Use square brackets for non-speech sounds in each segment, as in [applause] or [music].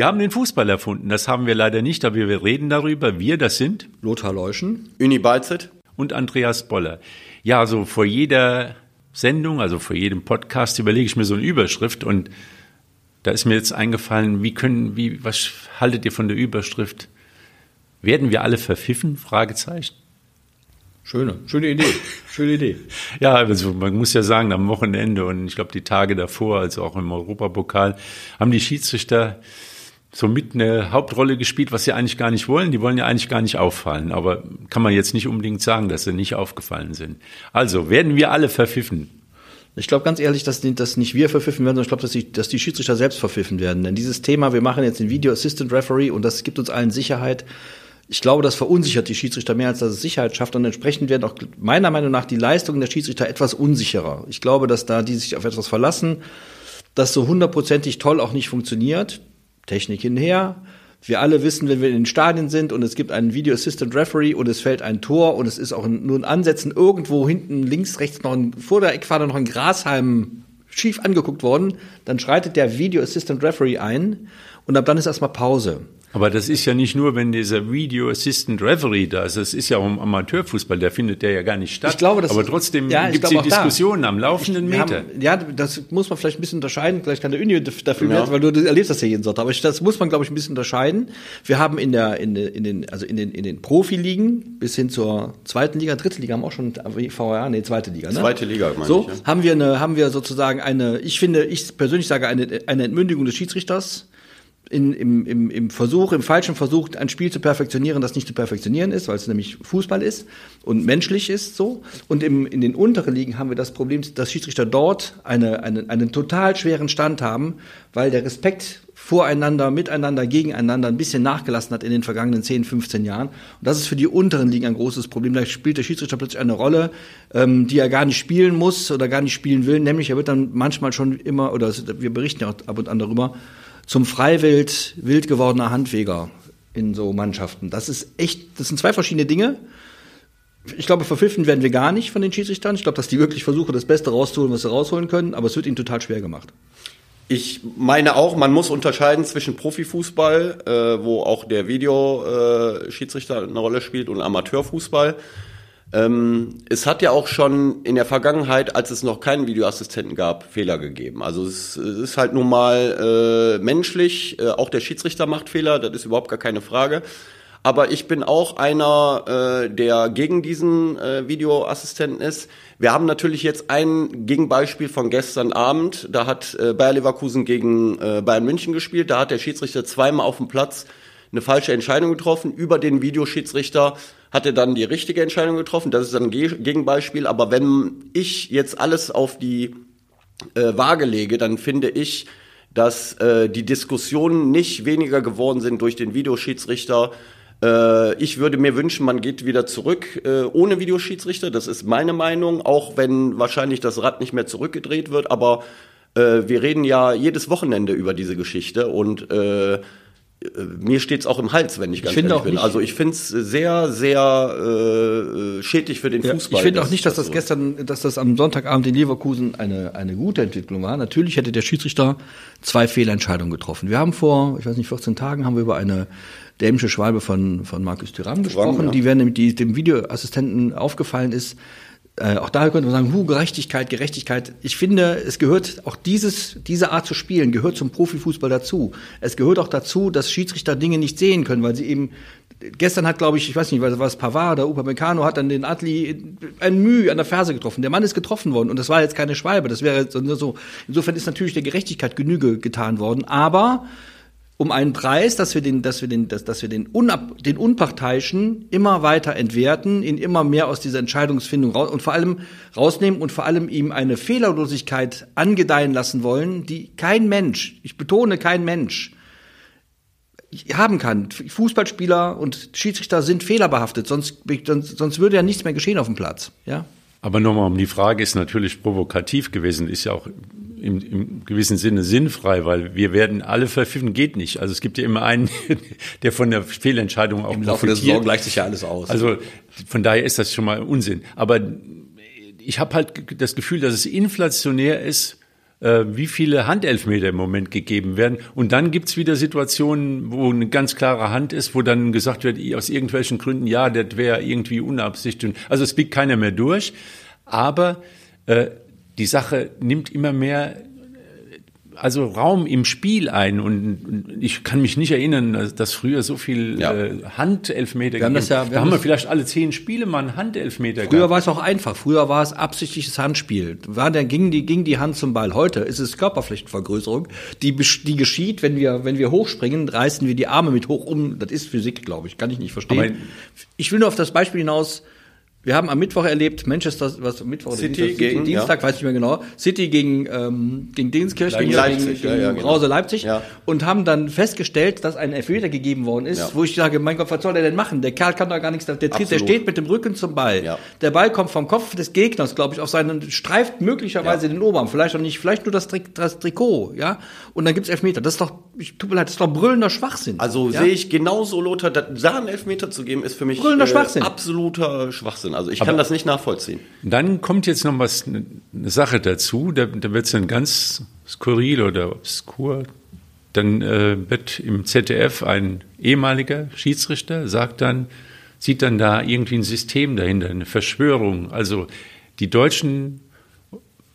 Wir haben den Fußball erfunden, das haben wir leider nicht, aber wir reden darüber. Wir, das sind Lothar Leuschen, Uni Balzet und Andreas Boller. Ja, also vor jeder Sendung, also vor jedem Podcast überlege ich mir so eine Überschrift und da ist mir jetzt eingefallen, wie können, wie, was haltet ihr von der Überschrift? Werden wir alle verpfiffen? Fragezeichen. Schöne, schöne Idee, schöne Idee. [laughs] Ja, also man muss ja sagen, am Wochenende und ich glaube die Tage davor, also auch im Europapokal, haben die Schiedsrichter somit eine Hauptrolle gespielt, was sie eigentlich gar nicht wollen. Die wollen ja eigentlich gar nicht auffallen, aber kann man jetzt nicht unbedingt sagen, dass sie nicht aufgefallen sind. Also werden wir alle verpfiffen. Ich glaube ganz ehrlich, dass, dass nicht wir verpfiffen werden, sondern ich glaube, dass die, dass die Schiedsrichter selbst verpfiffen werden. Denn dieses Thema, wir machen jetzt den Video Assistant Referee und das gibt uns allen Sicherheit. Ich glaube, das verunsichert die Schiedsrichter mehr, als dass es Sicherheit schafft. Und entsprechend werden auch meiner Meinung nach die Leistungen der Schiedsrichter etwas unsicherer. Ich glaube, dass da die sich auf etwas verlassen, das so hundertprozentig toll auch nicht funktioniert. Technik hinher. Wir alle wissen, wenn wir in den Stadien sind und es gibt einen Video Assistant Referee und es fällt ein Tor und es ist auch nur ein Ansetzen irgendwo hinten links, rechts noch ein, vor der Eckfahne noch ein Grashalm schief angeguckt worden, dann schreitet der Video Assistant Referee ein und ab dann ist erstmal Pause. Aber das ist ja nicht nur, wenn dieser Video Assistant Referee da ist. Das ist ja auch im Amateurfußball, der findet der ja gar nicht statt. Ich glaube, das, Aber trotzdem ja, gibt es die Diskussionen am laufenden Meter. Haben, ja, das muss man vielleicht ein bisschen unterscheiden. Vielleicht kann der Uni dafür mehr, weil du erlebst das ja jeden Sonntag. Aber ich, das muss man, glaube ich, ein bisschen unterscheiden. Wir haben in der, in, in den, also in den, in den Profiligen bis hin zur zweiten Liga, dritte Liga haben auch schon VRA, nee, zweite Liga, ne? Zweite Liga, meine so, ich. Ja. haben wir eine, haben wir sozusagen eine, ich finde, ich persönlich sage eine, eine Entmündigung des Schiedsrichters in, im, im, im Versuch, im falschen Versuch, ein Spiel zu perfektionieren, das nicht zu perfektionieren ist, weil es nämlich Fußball ist und menschlich ist so. Und im, in den unteren Ligen haben wir das Problem, dass Schiedsrichter dort eine, eine, einen total schweren Stand haben, weil der Respekt voreinander, miteinander, gegeneinander ein bisschen nachgelassen hat in den vergangenen 10, 15 Jahren. Und das ist für die unteren Ligen ein großes Problem. Da spielt der Schiedsrichter plötzlich eine Rolle, ähm, die er gar nicht spielen muss oder gar nicht spielen will. Nämlich er wird dann manchmal schon immer, oder wir berichten ja auch ab und an darüber, zum Freiwild, wild gewordener Handweger in so Mannschaften. Das ist echt, das sind zwei verschiedene Dinge. Ich glaube, verpfiffen werden wir gar nicht von den Schiedsrichtern. Ich glaube, dass die wirklich versuchen, das Beste rauszuholen, was sie rausholen können, aber es wird ihnen total schwer gemacht. Ich meine auch, man muss unterscheiden zwischen Profifußball, äh, wo auch der Videoschiedsrichter äh, eine Rolle spielt, und Amateurfußball. Ähm, es hat ja auch schon in der Vergangenheit, als es noch keinen Videoassistenten gab, Fehler gegeben. Also es, es ist halt nun mal äh, menschlich, äh, auch der Schiedsrichter macht Fehler, das ist überhaupt gar keine Frage. Aber ich bin auch einer, äh, der gegen diesen äh, Videoassistenten ist. Wir haben natürlich jetzt ein Gegenbeispiel von gestern Abend. Da hat äh, Bayer Leverkusen gegen äh, Bayern München gespielt. Da hat der Schiedsrichter zweimal auf dem Platz eine falsche Entscheidung getroffen. Über den Videoschiedsrichter hat er dann die richtige Entscheidung getroffen. Das ist dann ein Gegenbeispiel. Aber wenn ich jetzt alles auf die äh, Waage lege, dann finde ich, dass äh, die Diskussionen nicht weniger geworden sind durch den Videoschiedsrichter. Äh, ich würde mir wünschen, man geht wieder zurück äh, ohne Videoschiedsrichter. Das ist meine Meinung, auch wenn wahrscheinlich das Rad nicht mehr zurückgedreht wird. Aber äh, wir reden ja jedes Wochenende über diese Geschichte und äh, mir steht's auch im Hals, wenn ich ganz ich ehrlich bin. nicht- Also ich finde es sehr, sehr äh, schädlich für den Ja, Fußball. ich finde auch nicht, dass das ist. gestern, dass das am Sonntagabend in Leverkusen eine, eine gute Entwicklung war. Natürlich hätte der Schiedsrichter zwei Fehlentscheidungen getroffen. Wir haben vor, ich weiß nicht, 14 Tagen haben wir über eine dämische Schwalbe von, von Markus Thuram gesprochen, ja. die werden, die dem Videoassistenten aufgefallen ist. Äh, auch daher könnte man sagen, hu, Gerechtigkeit, Gerechtigkeit. Ich finde, es gehört auch dieses, diese Art zu spielen, gehört zum Profifußball dazu. Es gehört auch dazu, dass Schiedsrichter Dinge nicht sehen können, weil sie eben Gestern hat, glaube ich, ich weiß nicht, was was Pavard oder Upamecano hat dann den Atli ein Mühe an der Ferse getroffen. Der Mann ist getroffen worden und das war jetzt keine Schwalbe. Das wäre so. Insofern ist natürlich der Gerechtigkeit Genüge getan worden. Aber um einen Preis, dass wir den, dass wir den, dass, dass wir den, Unab, den Unparteiischen immer weiter entwerten, ihn immer mehr aus dieser Entscheidungsfindung raus und vor allem rausnehmen und vor allem ihm eine Fehlerlosigkeit angedeihen lassen wollen, die kein Mensch, ich betone kein Mensch, haben kann. Fußballspieler und Schiedsrichter sind fehlerbehaftet, sonst, sonst, würde ja nichts mehr geschehen auf dem Platz. Ja? Aber nochmal die Frage ist natürlich provokativ gewesen, ist ja auch im, im gewissen Sinne sinnfrei, weil wir werden alle verpfiffen, geht nicht. Also es gibt ja immer einen, [laughs] der von der Fehlentscheidung auch Im Laufe der. Saison gleicht sich ja alles aus. Also von daher ist das schon mal Unsinn. Aber ich habe halt das Gefühl, dass es inflationär ist, äh, wie viele Handelfmeter im Moment gegeben werden. Und dann gibt's wieder Situationen, wo eine ganz klare Hand ist, wo dann gesagt wird, aus irgendwelchen Gründen, ja, das wäre irgendwie unabsichtlich. Also es biegt keiner mehr durch. Aber äh, die Sache nimmt immer mehr also Raum im Spiel ein und ich kann mich nicht erinnern, dass früher so viel ja. äh, Handelfmeter wir haben das ja, wir da haben wir vielleicht alle zehn Spiele mal einen Handelfmeter Früher gehabt. war es auch einfach. Früher war es absichtliches Handspiel. War dann ging die ging die Hand zum Ball. Heute ist es Körperflächenvergrößerung, die die geschieht, wenn wir wenn wir hochspringen, reißen wir die Arme mit hoch um. Das ist Physik, glaube ich. Kann ich nicht verstehen. Aber ich will nur auf das Beispiel hinaus wir haben am Mittwoch erlebt, Manchester, was Mittwoch City Dienstag, gegen, Dienstag, ja. weiß ich mehr genau, City gegen, ähm, gegen Dinskirch, gegen Leipzig, gegen, ja, ja, genau. Brause Leipzig und haben dann festgestellt, dass ein Elfmeter gegeben worden ist, wo ich sage, mein Gott, was soll der denn machen? Der Kerl kann da gar nichts, der tritt, der steht mit dem Rücken zum Ball. Der Ball kommt vom Kopf des Gegners, glaube ich, auf seinen, streift möglicherweise den Oberarm, vielleicht auch nicht, vielleicht nur das, Trik, das Trikot, ja, und dann gibt's Elfmeter. Das ist doch, ich tut mir leid, das ist doch brüllender Schwachsinn. Also sehe ich genauso, Lothar, da einen Elfmeter zu geben, ist für mich brüllender äh, Schwachsinn. absoluter Schwachsinn. Also ich kann das nicht nachvollziehen. Dann kommt jetzt noch was, eine Sache dazu, da, da wird es dann ganz skurril oder obskur. Dann äh, wird im ZDF ein ehemaliger Schiedsrichter, sagt dann, sieht dann da irgendwie ein System dahinter, eine Verschwörung. Also die deutschen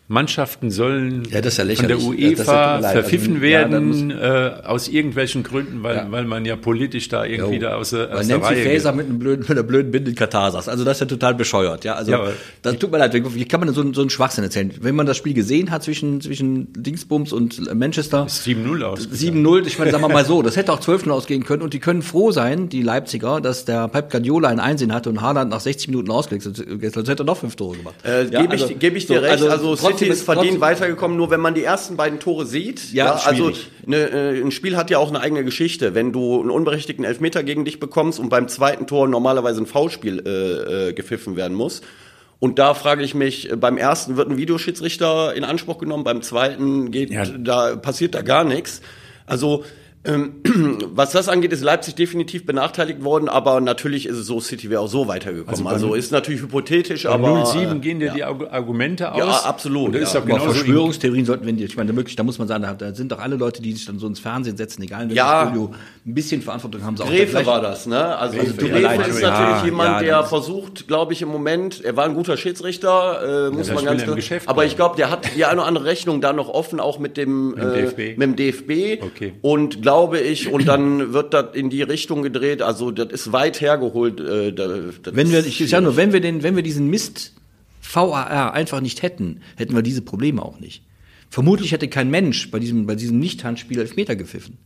Mannschaften sollen ja, ja von der UEFA ja, verpfiffen also, werden äh, aus irgendwelchen Gründen, weil, weil man ja politisch da irgendwie jo. da aus, der, aus der Nancy Faeser mit, einem blöden, mit einer blöden Binde in Katar saß. Also das ist ja total bescheuert. Ja, also das tut mir leid. Wie kann man so, so einen Schwachsinn erzählen? Wenn man das Spiel gesehen hat zwischen, zwischen Dingsbums und Manchester. 7-0 aus. 7-0, ich meine, sagen wir mal so, das hätte auch 12-0 ausgehen können und die können froh sein, die Leipziger, dass der Pep Guardiola ein Einsehen hatte und Haaland nach 60 Minuten ausgelegt hat. Sonst hätte er noch fünf Tore gemacht. Äh, Gebe also, ich, geb ich dir so, recht. Also, also City ist verdient weitergekommen, nur wenn man die ersten beiden Tore sieht. Ja, ja also ne, äh, ein Spiel hat ja auch eine eigene Geschichte. Wenn du einen unberechtigten Elfmeter gegen dich bekommst und beim zweiten Tor normalerweise ein Foulspiel äh, äh, gepfiffen werden muss. Und da frage ich mich, äh, beim ersten wird ein Videoschiedsrichter in Anspruch genommen, beim zweiten geht, ja. da passiert da gar nichts. Also [clears throat] was das angeht, ist Leipzig definitiv benachteiligt worden, aber natürlich ist es so, City wäre auch so weitergekommen. Also, also ist natürlich hypothetisch, aber 07 gehen dir ja. die Argumente aus. Ja, absolut. Und das ja. ist doch Verschwörungstheorien sollten wir, ich meine, wirklich, da muss man sagen, da sind doch alle Leute, die sich dann so ins Fernsehen setzen, egal in ja. Studio, ein bisschen Verantwortung haben sie auch. Gräfe war das, ne? Also Gräfe, Gräfe ist natürlich jemand, der versucht, glaube ich, im Moment, er war ein guter Schiedsrichter, äh, muss man ganz klar, Geschäft, aber ich glaube, der hat die eine oder andere Rechnung da noch offen, auch mit dem, mit dem äh, DFB. Mit dem DFB. Okay. Und glaube ich, und dann wird das in die Richtung gedreht. Also das ist weit hergeholt. Äh, das, das wenn wir, ich sag nur, wenn wir den, wenn wir diesen Mist VAR einfach nicht hätten, hätten wir diese Probleme auch nicht. Vermutlich hätte kein Mensch bei diesem, bei diesem Nicht-Handspiel Elfmeter gepfiffen.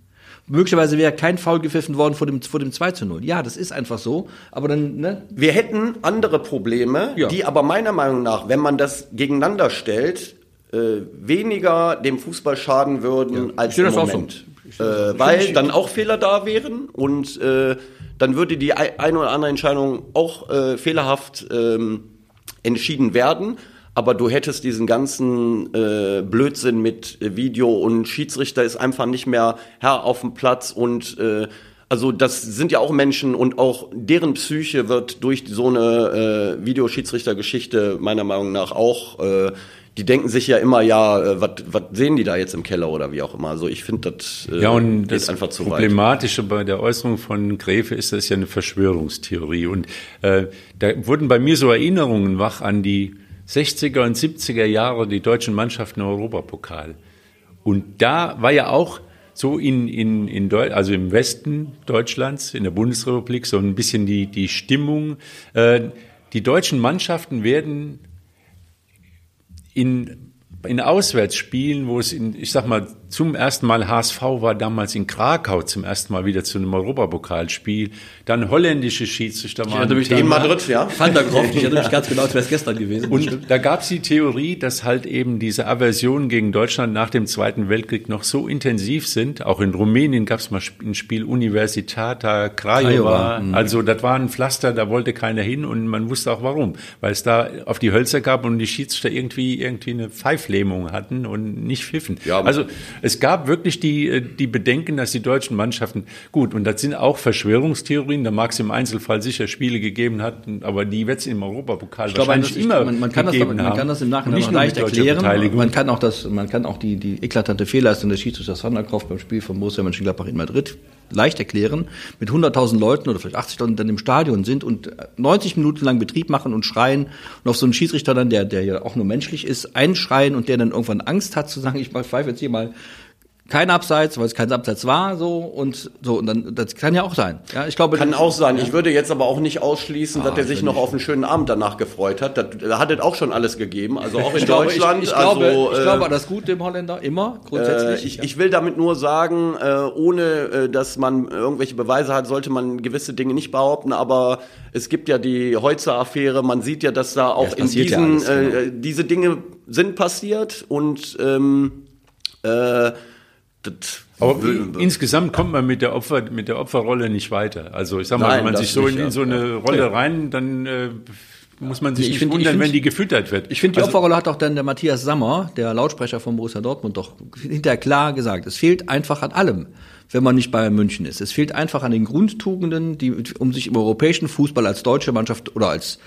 Möglicherweise wäre kein Foul gepfiffen worden vor dem, vor dem 2 zu 0. Ja, das ist einfach so. Aber dann, ne? Wir hätten andere Probleme, ja. die aber meiner Meinung nach, wenn man das gegeneinander stellt, äh, weniger dem Fußball schaden würden ja. als im Moment. So. Äh, weil dann auch Fehler da wären und äh, dann würde die eine oder andere Entscheidung auch äh, fehlerhaft ähm, entschieden werden. Aber du hättest diesen ganzen äh, Blödsinn mit Video und Schiedsrichter ist einfach nicht mehr Herr auf dem Platz und äh, also das sind ja auch Menschen und auch deren Psyche wird durch so eine äh, Videoschiedsrichtergeschichte meiner Meinung nach auch äh, die denken sich ja immer, ja, äh, was sehen die da jetzt im Keller oder wie auch immer. Also ich finde, das äh, ja, und geht das einfach zu Problematische weit. bei der Äußerung von Gräfe ist, das ist ja eine Verschwörungstheorie. Und äh, da wurden bei mir so Erinnerungen wach an die 60er und 70er Jahre, die deutschen Mannschaften im Europapokal. Und da war ja auch so in, in, in Deu also im Westen Deutschlands, in der Bundesrepublik, so ein bisschen die, die Stimmung. Äh, die deutschen Mannschaften werden in in Auswärtsspielen, wo es in, ich sag mal, zum ersten Mal HSV war damals in Krakau zum ersten Mal wieder zu einem Europapokalspiel, dann holländische Schiedsrichter waren. Ich in Madrid, ja. [laughs] Van der Kroft, ich erinnere mich ganz genau, das wäre es gestern gewesen. Und da gab es die Theorie, dass halt eben diese Aversionen gegen Deutschland nach dem Zweiten Weltkrieg noch so intensiv sind. Auch in Rumänien gab es mal ein Spiel Universitata Craiova. Mhm. Also das war ein Pflaster, da wollte keiner hin und man wusste auch warum. Weil es da auf die Hölzer gab und die Schiedsrichter irgendwie, irgendwie eine Pfeif Lähmung hatten und nicht pfiffen. Ja, also Es gab wirklich die, äh, die Bedenken, dass die deutschen Mannschaften, gut, und das sind auch Verschwörungstheorien, da mag es im Einzelfall sicher Spiele gegeben haben, aber die wird es im Europapokal wahrscheinlich das, immer man, man kann das, man haben. kann das im Nachhinein nur leicht erklären. Man kann auch das, man kann auch die, die eklatante Fehlleistung des Schiedsrichters Vanderkopf beim Spiel von Borussia Mönchengladbach in Madrid leicht erklären, mit 100.000 Leuten oder vielleicht 80.000 dann im Stadion sind und 90 Minuten lang Betrieb machen und schreien und auf so einen Schiedsrichter dann, der, der ja auch nur menschlich ist, einschreien und der dann irgendwann Angst hat zu sagen, ich pfeife jetzt hier mal kein Abseits, weil es kein Abseits war, so und so und dann das kann ja auch sein. Ja, ich glaube, Kann auch sein. Ich würde jetzt aber auch nicht ausschließen, dass Ah, er ich sich noch auf einen schönen Abend danach gefreut hat. Da hat es auch schon alles gegeben. Also auch in ich glaube, Deutschland. Ich, ich, glaube, also, ich äh, glaube an das Gute im Holländer immer grundsätzlich. Äh, ich, ich will damit nur sagen, äh, ohne äh, dass man irgendwelche Beweise hat, sollte man gewisse Dinge nicht behaupten. Aber es gibt ja die Heutzer-Affäre. Man sieht ja, dass da auch es in ja diesen alles, äh, diese Dinge sind passiert und ähm, äh, das Aber will- insgesamt kommt man mit der Opfer, mit der Opferrolle nicht weiter. Also ich sag mal, Nein, wenn man sich so nicht, in, ja. in so eine Rolle rein, dann äh, muss man sich Ich nicht find- ich wundern, find- wenn die gefüttert wird. Ich finde, die Also- Opferrolle hat auch dann der Matthias Sammer, der Lautsprecher von Borussia Dortmund, doch hinterher klar gesagt. Es fehlt einfach an allem, wenn man nicht Bayern München ist. Es fehlt einfach an den Grundtugenden, die, um sich im europäischen Fußball als deutsche Mannschaft oder als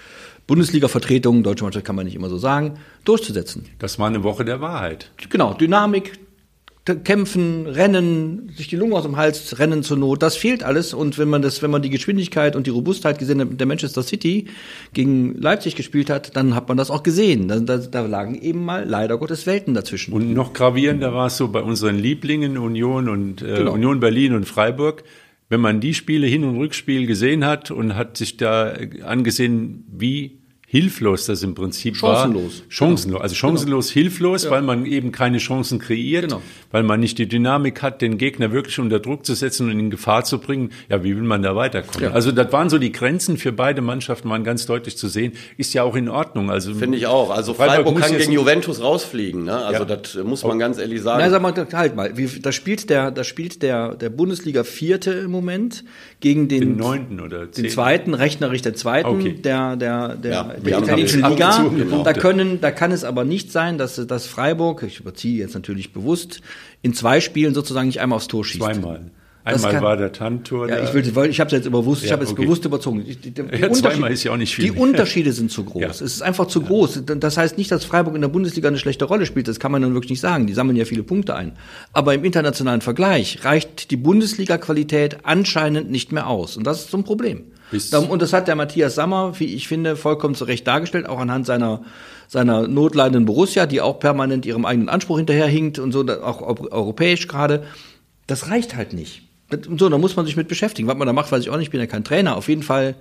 Bundesliga-Vertretung, deutsche Mannschaft kann man nicht immer so sagen, durchzusetzen. Das war eine Woche der Wahrheit. Genau, Dynamik, kämpfen, rennen, sich die Lunge aus dem Hals rennen zur Not, das fehlt alles. Und wenn man das, wenn man die Geschwindigkeit und die Robustheit gesehen hat, mit der Manchester City gegen Leipzig gespielt hat, dann hat man das auch gesehen. Da, da, da lagen eben mal leider Gottes Welten dazwischen. Und noch gravierender war es so bei unseren Lieblingen Union und äh, Genau. Union Berlin und Freiburg. Wenn man die Spiele Hin- und Rückspiel gesehen hat und hat sich da äh, angesehen, wie hilflos das im Prinzip Chancenlos. war. Chancenlos. Also chancenlos, hilflos, weil man eben keine Chancen kreiert, Genau. weil man nicht die Dynamik hat, den Gegner wirklich unter Druck zu setzen und in Gefahr zu bringen. Ja, wie will man da weiterkommen? Ja. Also das waren so die Grenzen für beide Mannschaften, waren ganz deutlich zu sehen. Ist ja auch in Ordnung. Also Finde ich auch. Also Freiburg Freiburg, kann gegen Juventus rausfliegen. Ne? Also Ja. das muss man ganz ehrlich sagen. Na, sag mal, halt mal, wie, da spielt der, da spielt der, der Bundesliga Vierte im Moment gegen den, den neunten oder den zehnten. zweiten, rechnerisch der zweiten, Okay. der, der, der, Italienischen Liga. genau. Da können, da kann es aber nicht sein, dass, dass Freiburg, ich überziehe jetzt natürlich bewusst, in zwei Spielen sozusagen nicht einmal aufs Tor schießt. Zweimal. Einmal kann- war der Tantor. Ja, ich will, ich habe es jetzt überwusst, ich Ja, habe es okay. bewusst überzogen. Die, die, die [laughs] Ja, zweimal ist ja auch nicht viel. Die Unterschiede sind zu groß. [laughs] Ja. Es ist einfach zu groß. Das heißt nicht, dass Freiburg in der Bundesliga eine schlechte Rolle spielt. Das kann man dann wirklich nicht sagen. Die sammeln ja viele Punkte ein. Aber im internationalen Vergleich reicht die Bundesliga-Qualität anscheinend nicht mehr aus. Und das ist so ein Problem. Bis- Und das hat der Matthias Sammer, wie ich finde, vollkommen zu Recht dargestellt, auch anhand seiner seiner notleidenden Borussia, die auch permanent ihrem eigenen Anspruch hinterherhinkt und so, auch eu- europäisch gerade. Das reicht halt nicht. So, da muss man sich mit beschäftigen. Was man da macht, weiß ich auch nicht. Ich bin ja kein Trainer. Auf jeden Fall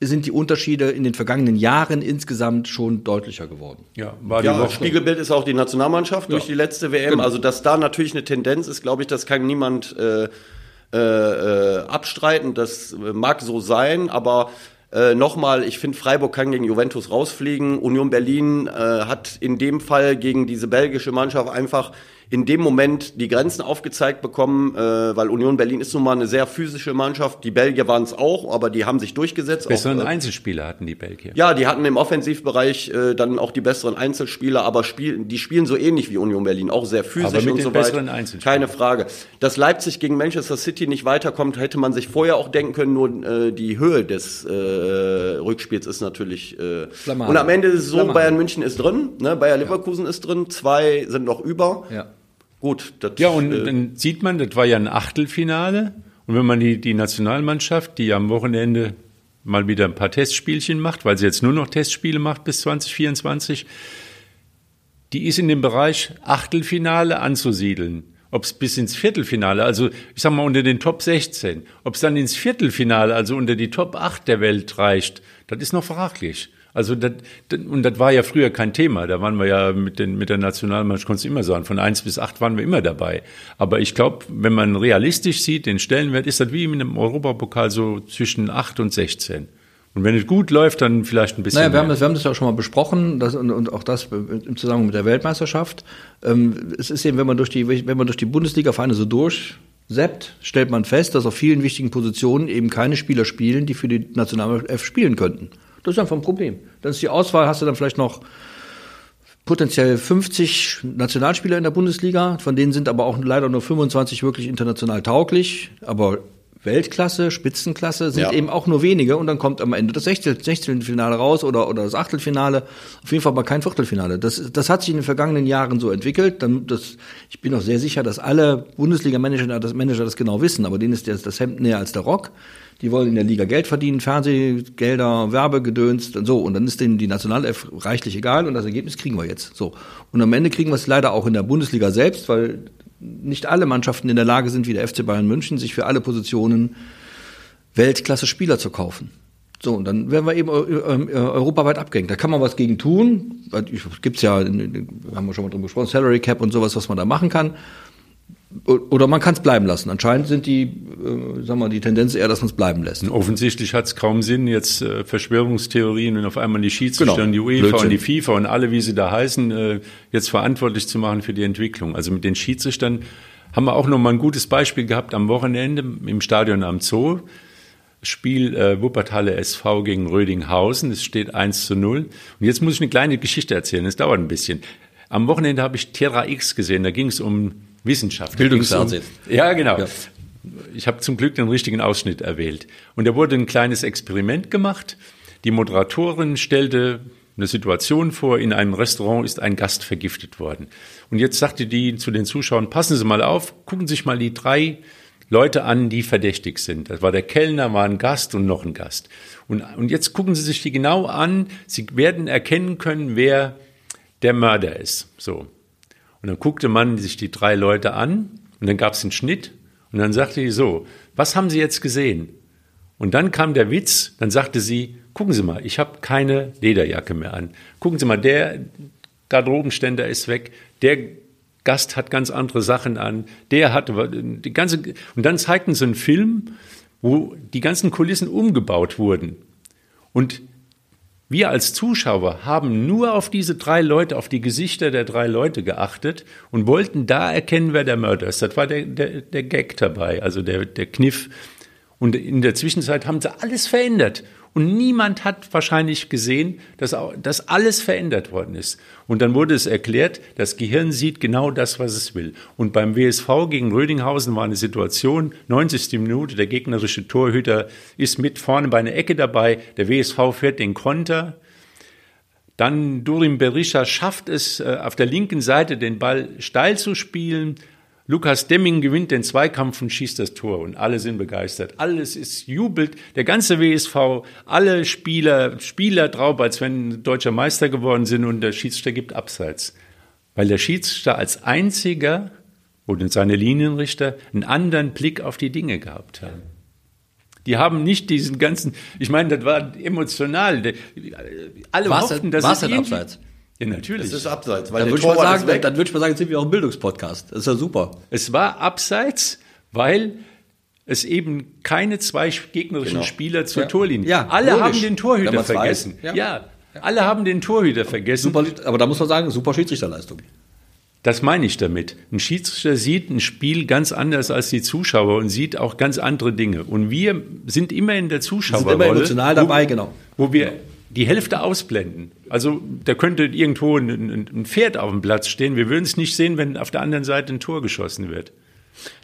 sind die Unterschiede in den vergangenen Jahren insgesamt schon deutlicher geworden. ja, war die Ja, Woche. Spiegelbild ist auch die Nationalmannschaft durch die letzte WM. Genau. Also, dass da natürlich eine Tendenz ist, glaube ich, das kann niemand äh, äh, äh, abstreiten. Das äh, mag so sein, aber äh, nochmal, ich finde, Freiburg kann gegen Juventus rausfliegen. Union Berlin äh, hat in dem Fall gegen diese belgische Mannschaft einfach in dem Moment die Grenzen aufgezeigt bekommen, äh, weil Union Berlin ist nun mal eine sehr physische Mannschaft. Die Belgier waren es auch, aber die haben sich durchgesetzt. Besseren Auch, äh, Einzelspieler hatten die Belgier. ja, die hatten im Offensivbereich äh, dann auch die besseren Einzelspieler, aber spiel, die spielen so ähnlich wie Union Berlin, auch sehr physisch Aber mit und den so besseren Einzelspielern. Keine Frage. Dass Leipzig gegen Manchester City nicht weiterkommt, hätte man sich vorher auch denken können. Nur äh, die Höhe des äh, Rückspiels ist natürlich. Äh, Flammade. und am Ende ist es so: Flammade. Bayern München ist drin, ne? Bayer Leverkusen ist drin, zwei sind noch über. Ja. Gut, das, Ja, und äh, dann sieht man, das war ja ein Achtelfinale. Und wenn man die, die Nationalmannschaft, die am Wochenende mal wieder ein paar Testspielchen macht, weil sie jetzt nur noch Testspiele macht bis 2024, die ist in dem Bereich Achtelfinale anzusiedeln. Ob es bis ins Viertelfinale, also ich sag mal unter den Top 16, ob es dann ins Viertelfinale, also unter die Top 8 der Welt reicht, das ist noch fraglich. Also das, das, und das war ja früher kein Thema. Da waren wir ja mit, den, mit der Nationalmannschaft, konntest du immer sagen, von eins bis acht waren wir immer dabei. Aber ich glaube, wenn man realistisch sieht, den Stellenwert, ist das wie in einem Europapokal so zwischen acht und 16. Und wenn es gut läuft, dann vielleicht ein bisschen Naja, wir haben mehr. das, wir haben das ja auch schon mal besprochen das, und, und auch das im Zusammenhang mit der Weltmeisterschaft. Ähm, es ist eben, wenn man durch die, wenn man durch die Bundesliga-Vereine so durchseppt, stellt man fest, dass auf vielen wichtigen Positionen eben keine Spieler spielen, die für die Nationalmannschaft spielen könnten. Das ist einfach ein Problem. Dann ist die Auswahl, hast du dann vielleicht noch potenziell 50 Nationalspieler in der Bundesliga, von denen sind aber auch leider nur 25 wirklich international tauglich, aber Weltklasse, Spitzenklasse sind Ja. eben auch nur wenige und dann kommt am Ende das Sechzehntel- Sechzehntelfinale raus oder, oder das Achtelfinale, auf jeden Fall aber kein Viertelfinale. Das, das hat sich in den vergangenen Jahren so entwickelt. Dann, das, ich bin auch sehr sicher, dass alle Bundesliga-Manager das, Manager das genau wissen, aber denen ist das, das Hemd näher als der Rock. Die wollen in der Liga Geld verdienen, Fernsehgelder, Werbegedöns und so. Und dann ist denen die Nationalelf reichlich egal und das Ergebnis kriegen wir jetzt. So. Und am Ende kriegen wir es leider auch in der Bundesliga selbst, weil nicht alle Mannschaften in der Lage sind, wie der FC Bayern München, sich für alle Positionen Weltklasse Spieler zu kaufen. So, und dann werden wir eben eu- eu- äh, europaweit abgehängt. Da kann man was gegen tun. Ich- Gibt's ja, haben wir schon mal drüber gesprochen, Salary Cap und sowas, was man da machen kann. Oder man kann es bleiben lassen. Anscheinend sind die, äh, sagen wir, die Tendenz eher, dass man es bleiben lässt. Offensichtlich hat es kaum Sinn, jetzt äh, Verschwörungstheorien und auf einmal die Schiedsrichter Genau. und die UEFA Blödsinn. und die FIFA und alle, wie sie da heißen, äh, jetzt verantwortlich zu machen für die Entwicklung. Also mit den Schiedsrichtern haben wir auch noch mal ein gutes Beispiel gehabt am Wochenende im Stadion am Zoo. Spiel äh, Wuppertaler SV gegen Rödinghausen. Es steht 1 zu 0. Und jetzt muss ich eine kleine Geschichte erzählen. Es dauert ein bisschen. Am Wochenende habe ich Terra X gesehen. Da ging es um Wissenschaft. Bildungsfernsehen. Ja, genau. Ja. Ich habe zum Glück den richtigen Ausschnitt erwählt. Und da wurde ein kleines Experiment gemacht. Die Moderatorin stellte eine Situation vor, in einem Restaurant ist ein Gast vergiftet worden. Und jetzt sagte die zu den Zuschauern, passen Sie mal auf, gucken Sie sich mal die drei Leute an, die verdächtig sind. Das war der Kellner, war ein Gast und noch ein Gast. Und, und jetzt gucken Sie sich die genau an. Sie werden erkennen können, wer der Mörder ist. So. Und dann guckte man sich die drei Leute an und dann gab es einen Schnitt und dann sagte sie so, was haben Sie jetzt gesehen? Und dann kam der Witz, dann sagte sie, gucken Sie mal, ich habe keine Lederjacke mehr an. Gucken Sie mal, der Garderobenständer ist weg, der Gast hat ganz andere Sachen an, der hat die ganze und dann zeigten sie einen Film, wo die ganzen Kulissen umgebaut wurden. Und wir als Zuschauer haben nur auf diese drei Leute, auf die Gesichter der drei Leute geachtet und wollten da erkennen, wer der Mörder ist. Das war der, der, der Gag dabei, also der, der Kniff. Und in der Zwischenzeit haben sie alles verändert. Und niemand hat wahrscheinlich gesehen, dass, dass alles verändert worden ist. Und dann wurde es erklärt, das Gehirn sieht genau das, was es will. Und beim WSV gegen Rödinghausen war eine Situation, 90. Minute, der gegnerische Torhüter ist mit vorne bei einer Ecke dabei, der WSV fährt den Konter. Dann Durim Berisha schafft es, äh, auf der linken Seite den Ball steil zu spielen. Lukas Demming gewinnt den Zweikampf und schießt das Tor und alle sind begeistert. Alles ist jubelt. Der ganze WSV, alle Spieler, Spieler drauf, als wenn deutscher Meister geworden sind und der Schiedsrichter gibt Abseits. Weil der Schiedsrichter als einziger oder seine Linienrichter einen anderen Blick auf die Dinge gehabt haben. Die haben nicht diesen ganzen, ich meine, das war emotional. Alle War's hofften, denn- dass war's es irgendwie- abseits? Ja, natürlich. Das ist abseits, weil Dann würde ich, sagen, dann würde ich mal sagen, jetzt sind wir auch ein Bildungspodcast. Das ist ja super. Es war abseits, weil es eben keine zwei gegnerischen Genau. Spieler zur Ja. Torlinie. Ja, alle logisch. haben den Torhüter vergessen. ja. ja. alle haben den Torhüter vergessen. Super, aber da muss man sagen, super Schiedsrichterleistung. Das meine ich damit. Ein Schiedsrichter sieht ein Spiel ganz anders als die Zuschauer und sieht auch ganz andere Dinge. Und wir sind immer in der Zuschauerrolle. immer emotional dabei, wo, genau. Wo wir die Hälfte ausblenden. Also da könnte irgendwo ein, ein, Pferd auf dem Platz stehen. Wir würden es nicht sehen, wenn auf der anderen Seite ein Tor geschossen wird.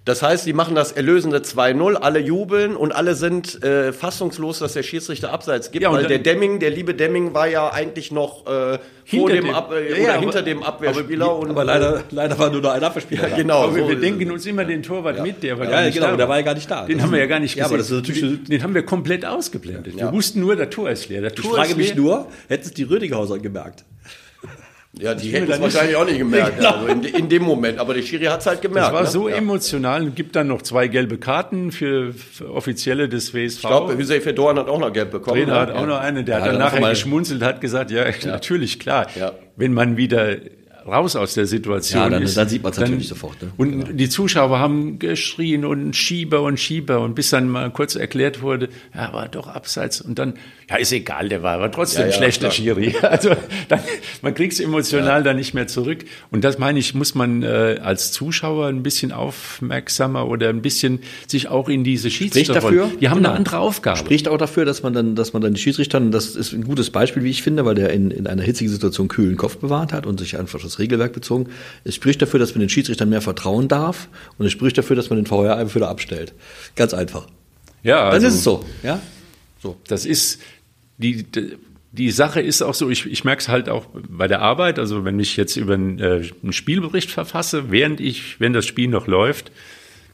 Das heißt, die machen das erlösende 2-0, alle jubeln und alle sind äh, fassungslos, dass der Schiedsrichter abseits gibt, Ja, weil der Demming, der liebe Demming war ja eigentlich noch äh, vor Hinter dem, dem- Ab äh, Ja, oder aber- hinter dem Abwehrspieler und Aber leider, leider war nur noch ein Abwehrspieler. ja, genau. Aber so wir denken uns immer den Torwart mit, der war Ja, gar nicht genau, da. der war ja gar nicht da. Den Das haben wir ja gar nicht Ja, aber gesehen. das ist natürlich- den haben wir komplett ausgeblendet. Wir wussten nur, der Tor ist leer. Der Ich Tor frage ist mich leer. nur, hätten es die Rödinghauser gemerkt? Ja, die hätten es wahrscheinlich auch nicht gemerkt, also in, in dem Moment. Aber der Schiri hat es halt gemerkt. Das war ne? so ja. emotional und gibt dann noch zwei gelbe Karten für, für Offizielle des WSV. Ich glaube, Hüseyin Fedorn hat auch noch Gelb bekommen. Trainer hat ne? auch noch eine, der Ja, hat dann nachher geschmunzelt, hat gesagt, ja, [laughs] natürlich, klar. Ja. Wenn man wieder raus aus der Situation Ja, dann- ist. dann sieht man's dann- natürlich sofort, ne? Und Genau. die Zuschauer haben geschrien und Schieber und Schieber und bis dann mal kurz erklärt wurde, ja, war doch abseits und dann, ja, ist egal, der war aber trotzdem Ja, ja, schlechter. Schiri. [laughs] Also dann, man kriegt es emotional dann nicht mehr zurück. Und das meine ich, muss man äh, als Zuschauer ein bisschen aufmerksamer oder ein bisschen sich auch in diese Schiedsrichterrolle. dafür, Die haben genau. eine andere Aufgabe. Spricht auch dafür, dass man dann, dass man dann die Schiedsrichter, und das ist ein gutes Beispiel, wie ich finde, weil der in, in einer hitzigen Situation kühlen Kopf bewahrt hat und sich einfach das Regelwerk bezogen. Es spricht dafür, dass man den Schiedsrichtern mehr vertrauen darf und es spricht dafür, dass man den VR einfach wieder abstellt. Ganz einfach. ja, Dann also, ist es so, ja? So. Das ist die, die, die Sache ist auch so, ich, ich merke es halt auch bei der Arbeit, also wenn ich jetzt über einen, äh, einen Spielbericht verfasse, während ich, wenn das Spiel noch läuft,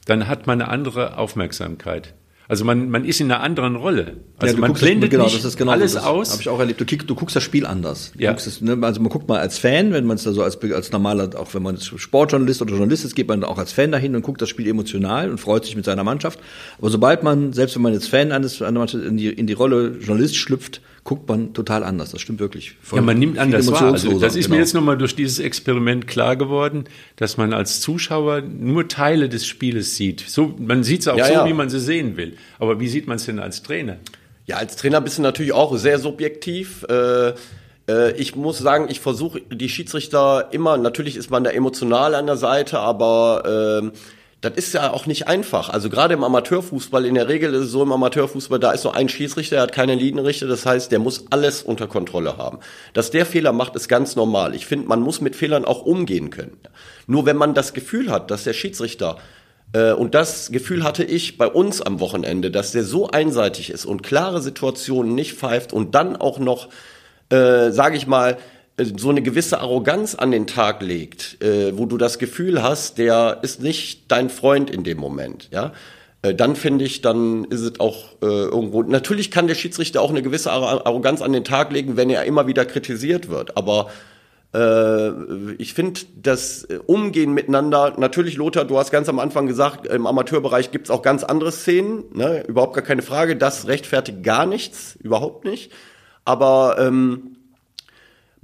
dann hat man eine andere Aufmerksamkeit. Also man, man ist in einer anderen Rolle. Also ja, man das- blendet genau, das ist genau alles das aus. Habe ich auch erlebt. Du, kick, du guckst das Spiel anders. Ja. es, ne, also man guckt mal als Fan, wenn man es da so als, als normaler, auch wenn man Sportjournalist oder Journalist ist, geht man auch als Fan dahin und guckt das Spiel emotional und freut sich mit seiner Mannschaft. Aber sobald man, selbst wenn man jetzt Fan eines einer Mannschaft in die, in die Rolle Journalist schlüpft, guckt man total anders. Das stimmt wirklich. Voll- Ja, man nimmt anders wahr. Also das ist genau. mir jetzt nochmal durch dieses Experiment klar geworden, dass man als Zuschauer nur Teile des Spieles sieht. So, man sieht es auch Ja, so, ja. wie man sie sehen will. Aber wie sieht man es denn als Trainer? Ja, als Trainer bist du natürlich auch sehr subjektiv. Äh, äh, ich muss sagen, ich versuche die Schiedsrichter immer, natürlich ist man da emotional an der Seite, aber ähm, das ist ja auch nicht einfach. Also gerade im Amateurfußball, in der Regel ist es so im Amateurfußball, da ist nur ein Schiedsrichter, der hat keine Linienrichter, das heißt, der muss alles unter Kontrolle haben. Dass der Fehler macht, ist ganz normal. Ich finde, man muss mit Fehlern auch umgehen können. Nur wenn man das Gefühl hat, dass der Schiedsrichter äh, und das Gefühl hatte ich bei uns am Wochenende, dass der so einseitig ist und klare Situationen nicht pfeift und dann auch noch, äh, sage ich mal, so eine gewisse Arroganz an den Tag legt, äh, wo du das Gefühl hast, der ist nicht dein Freund in dem Moment, ja. Äh, Dann finde ich, dann ist es auch äh, irgendwo. Natürlich kann der Schiedsrichter auch eine gewisse Arro- Arroganz an den Tag legen, wenn er immer wieder kritisiert wird. Aber äh, ich finde das äh, Umgehen miteinander, natürlich Lothar, du hast ganz am Anfang gesagt, im Amateurbereich gibt's auch ganz andere Szenen, ne? überhaupt gar keine Frage, das rechtfertigt gar nichts, überhaupt nicht. Aber ähm,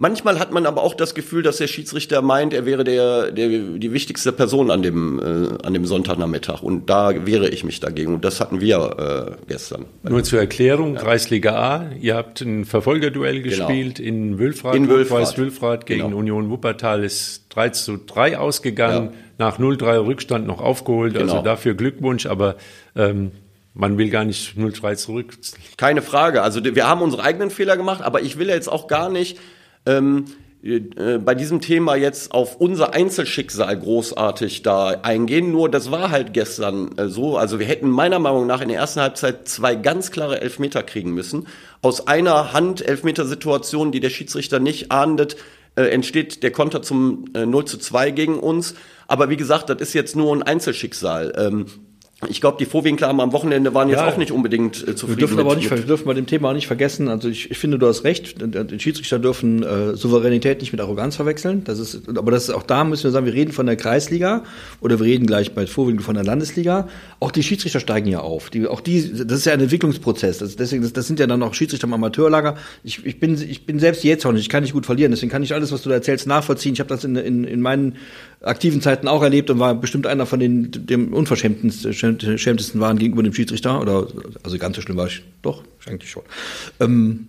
manchmal hat man aber auch das Gefühl, dass der Schiedsrichter meint, er wäre der, der die wichtigste Person an dem, äh, an dem Sonntagnachmittag und da wehre ich mich dagegen und das hatten wir äh, gestern. Nur zur Erklärung, Kreisliga A, ihr habt ein Verfolgerduell gespielt in Wülfrath, In Wülfrath. Wülfrath gegen Genau. Union Wuppertal ist 3 zu 3 ausgegangen, Ja. nach 0-3 Rückstand noch aufgeholt, also Genau. dafür Glückwunsch, aber ähm, man will gar nicht 0-3 zurück. Keine Frage. Also wir haben unsere eigenen Fehler gemacht, aber ich will jetzt auch gar nicht ähm, äh, bei diesem Thema jetzt auf unser Einzelschicksal großartig da eingehen. Nur das war halt gestern äh, so. Also wir hätten meiner Meinung nach in der ersten Halbzeit zwei ganz klare Elfmeter kriegen müssen. Aus einer Hand Elfmetersituation, die der Schiedsrichter nicht ahndet, äh, entsteht der Konter zum äh, 0 zu 2 gegen uns. Aber wie gesagt, das ist jetzt nur ein Einzelschicksal. Ähm, ich glaube, die Vorwinkler am Wochenende waren jetzt Ja. auch nicht unbedingt äh, zufrieden. Wir dürfen aber nicht, wir dürfen bei dem Thema auch nicht vergessen, also ich, ich finde, du hast recht, die Schiedsrichter dürfen äh, Souveränität nicht mit Arroganz verwechseln. Das ist, aber das ist, auch da müssen wir sagen, wir reden von der Kreisliga oder wir reden gleich bei Vorwinkel von der Landesliga. Auch die Schiedsrichter steigen ja auf. Die, auch die, das ist ja ein Entwicklungsprozess. Das, deswegen, das, das sind ja dann auch Schiedsrichter im Amateurlager. Ich, ich, bin, ich bin selbst jetzt auch nicht, ich kann nicht gut verlieren, deswegen kann ich alles, was du da erzählst, nachvollziehen. Ich habe das in, in, in meinen aktiven Zeiten auch erlebt und war bestimmt einer von den dem unverschämtesten schämt- schämtesten waren gegenüber dem Schiedsrichter oder also ganz so schlimm war ich doch eigentlich schon. Ähm,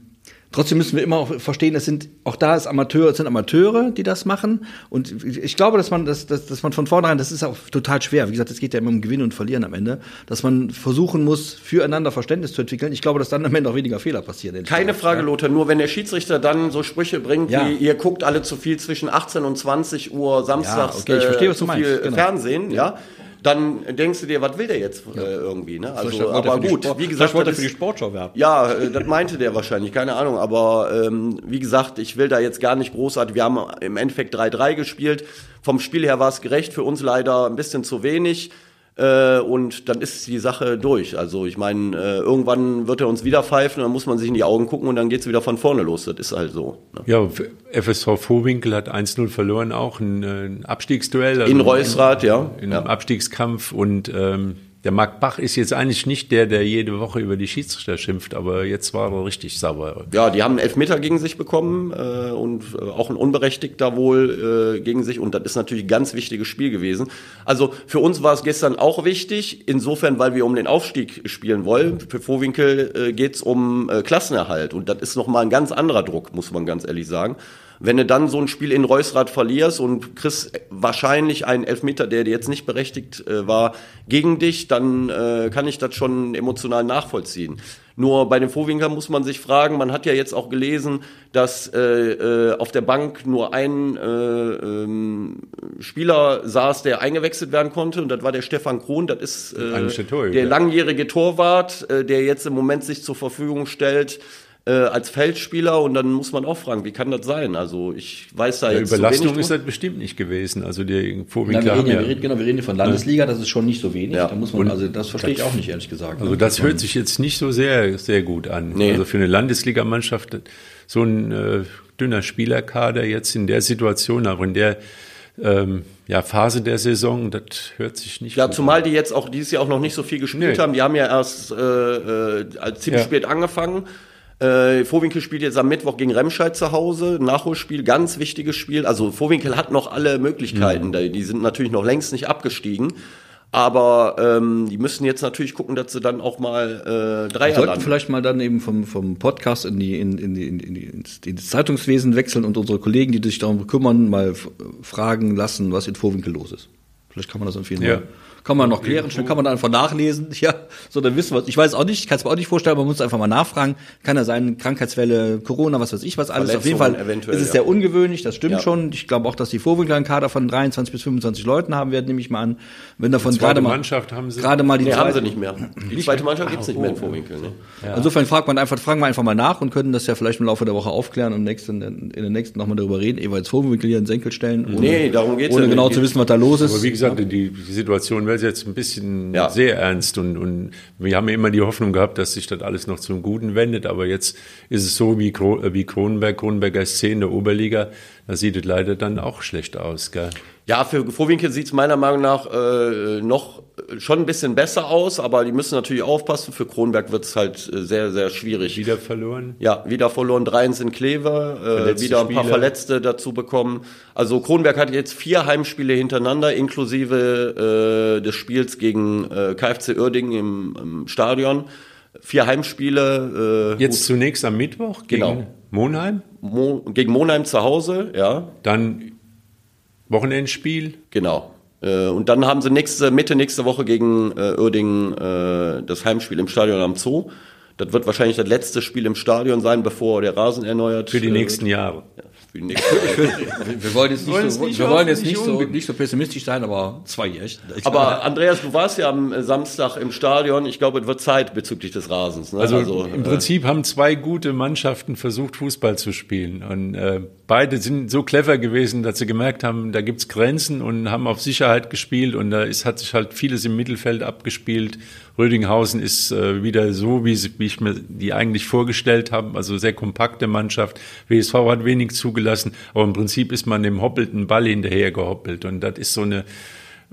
Trotzdem müssen wir immer auch verstehen, es sind auch da ist Amateur, es sind Amateure, die das machen. Und ich glaube, dass man, dass, dass, dass man von vornherein, das ist auch total schwer. Wie gesagt, es geht ja immer um Gewinnen und Verlieren am Ende, dass man versuchen muss, füreinander Verständnis zu entwickeln. Ich glaube, dass dann am Ende auch weniger Fehler passieren. Keine. Frage, Lothar. Nur wenn der Schiedsrichter dann so Sprüche bringt, Ja. wie ihr guckt alle zu viel zwischen 18 und 20 Uhr samstags Ja, okay, ich verstehe, was zu du meinst, viel genau. Fernsehen, ja. Dann denkst du dir, was will der jetzt äh, irgendwie, ne? Also, er aber gut, Sport- wie gesagt, wollte er für die Sportschau werben. Ja, äh, das meinte der wahrscheinlich, keine Ahnung. Aber ähm, wie gesagt, ich will da jetzt gar nicht großartig. Wir haben im Endeffekt 3-3 gespielt. Vom Spiel her war es gerecht, für uns leider ein bisschen zu wenig. Äh, und dann ist die Sache durch. Also ich meine, äh, irgendwann wird er uns wieder pfeifen, dann muss man sich in die Augen gucken und dann geht's wieder von vorne los. Das ist halt so. Ne? Ja, FSV Vorwinkel hat 1-0 verloren, auch ein, äh, ein Abstiegsduell. also In Reusrath, ja. In ja. einem Abstiegskampf und ähm, der Marc Bach ist jetzt eigentlich nicht der, der jede Woche über die Schiedsrichter schimpft, aber jetzt war er richtig sauer. Ja, die haben einen Elfmeter gegen sich bekommen äh, und äh, auch ein Unberechtigter wohl äh, gegen sich und das ist natürlich ein ganz wichtiges Spiel gewesen. Also für uns war es gestern auch wichtig, insofern, weil wir um den Aufstieg spielen wollen. Für Vorwinkel äh, geht es um äh, Klassenerhalt und das ist nochmal ein ganz anderer Druck, muss man ganz ehrlich sagen. Wenn du dann so ein Spiel in Reusrad verlierst und kriegst wahrscheinlich einen Elfmeter, der dir jetzt nicht berechtigt äh, war, gegen dich, dann äh, kann ich das schon emotional nachvollziehen. Nur bei den Vorwinklern muss man sich fragen, man hat ja jetzt auch gelesen, dass äh, äh, auf der Bank nur ein äh, ähm, Spieler saß, der eingewechselt werden konnte, und das war der Stefan Krohn, das ist äh, der, der langjährige Torwart, äh, der jetzt im Moment sich zur Verfügung stellt äh, als Feldspieler und dann muss man auch fragen, wie kann das sein? Also ich weiß da ja, jetzt Überlastung ist das bestimmt nicht gewesen. Also die Vorwinkler wir, reden ja, ja, wir, reden, genau, wir reden von Landesliga, das ist schon nicht so wenig. Ja. Da muss man, also das verstehe ich auch nicht, ehrlich gesagt. Also das hört sich jetzt nicht so sehr, sehr gut an. Nee. Also für eine Landesligamannschaft so ein äh, dünner Spielerkader jetzt in der Situation, auch in der ähm, ja, Phase der Saison, das hört sich nicht Ja, zumal an. die jetzt auch dieses Jahr auch noch nicht so viel gespielt nee. haben. Die haben ja erst äh, äh, ziemlich ja. spät angefangen. Äh, Vorwinkel spielt jetzt am Mittwoch gegen Remscheid zu Hause. Nachholspiel, ganz wichtiges Spiel. Also Vorwinkel hat noch alle Möglichkeiten. Mhm. Die sind natürlich noch längst nicht abgestiegen. Aber ähm, die müssen jetzt natürlich gucken, dass sie dann auch mal äh, drei Wir sollten vielleicht mal dann eben vom, vom Podcast in die, in, in, die, in, die, ins, ins Zeitungswesen wechseln und unsere Kollegen, die sich darum kümmern, mal fragen lassen, was in Vorwinkel los ist. Vielleicht kann man das empfehlen. Ja. Kann man noch klären, schnell kann man dann einfach nachlesen. [laughs] Ja, so dann wissen wir. Ich weiß auch nicht, ich kann es mir auch nicht vorstellen, man muss einfach mal nachfragen. Kann ja sein, Krankheitswelle, Corona, was weiß ich, was alles. Auf jeden Fall ist es ja. sehr ungewöhnlich, das stimmt ja. schon. Ich glaube auch, dass die Vorwinkler einen Kader von 23 bis 25 Leuten haben werden, nehme ich mal an. Wenn davon gerade mal, Mannschaft haben sie gerade mal die nee, haben sie nicht mehr. [clears throat] Die zweite Mannschaft gibt's nicht mehr in Vorwinkel. Ne? Ja. Insofern fragt man einfach, fragen wir einfach mal nach und können das ja vielleicht im Laufe der Woche aufklären und nächsten, in der nächsten nochmal darüber reden, jeweils Vorwinkel hier in Senkel stellen. Ohne, nee, darum geht's ohne ja genau zu wissen, was da los ist. Aber wie gesagt, die, die Situation wäre jetzt ein bisschen ja. sehr ernst und, und wir haben immer die Hoffnung gehabt, dass sich das alles noch zum Guten wendet, aber jetzt ist es so wie, wie Kronenberg, Kronenberger Szene der Oberliga, da sieht es leider dann auch schlecht aus. Gell? Ja, für Vorwinkel sieht es meiner Meinung nach äh, noch schon ein bisschen besser aus, aber die müssen natürlich aufpassen. Für Kronberg wird es halt äh, sehr, sehr schwierig. Wieder verloren? Ja, wieder verloren. Dreins in Kleve, äh, wieder ein paar Spiele. Verletzte dazu bekommen. Also Kronberg hat jetzt vier Heimspiele hintereinander, inklusive äh, des Spiels gegen äh, KfC Uerdingen im, im Stadion. Vier Heimspiele. Äh, jetzt gut. zunächst am Mittwoch gegen genau. Monheim? Mo gegen Monheim zu Hause, ja. Dann Wochenendspiel. Genau. Äh, und dann haben sie nächste, Mitte nächste Woche gegen äh, Uerdingen äh, das Heimspiel im Stadion am Zoo. Das wird wahrscheinlich das letzte Spiel im Stadion sein, bevor der Rasen erneuert. Für die nächsten Jahre. Ja für die nächste [laughs] wir wollen jetzt nicht, so, nicht wir wollen jetzt nicht, so, nicht so pessimistisch sein, aber zwei echt. Aber Andreas, du warst ja am Samstag im Stadion. Ich glaube, es wird Zeit bezüglich des Rasens. Ne? Also, also, im äh, Prinzip haben zwei gute Mannschaften versucht, Fußball zu spielen. Und äh, beide sind so clever gewesen, dass sie gemerkt haben, da gibt's Grenzen und haben auf Sicherheit gespielt. Und da ist, hat sich halt vieles im Mittelfeld abgespielt. Rödinghausen ist äh, wieder so, wie, wie ich mir die eigentlich vorgestellt habe. Also sehr kompakte Mannschaft. WSV hat wenig zugelassen, aber im Prinzip ist man dem hoppelten Ball hinterher gehoppelt. Und das ist so eine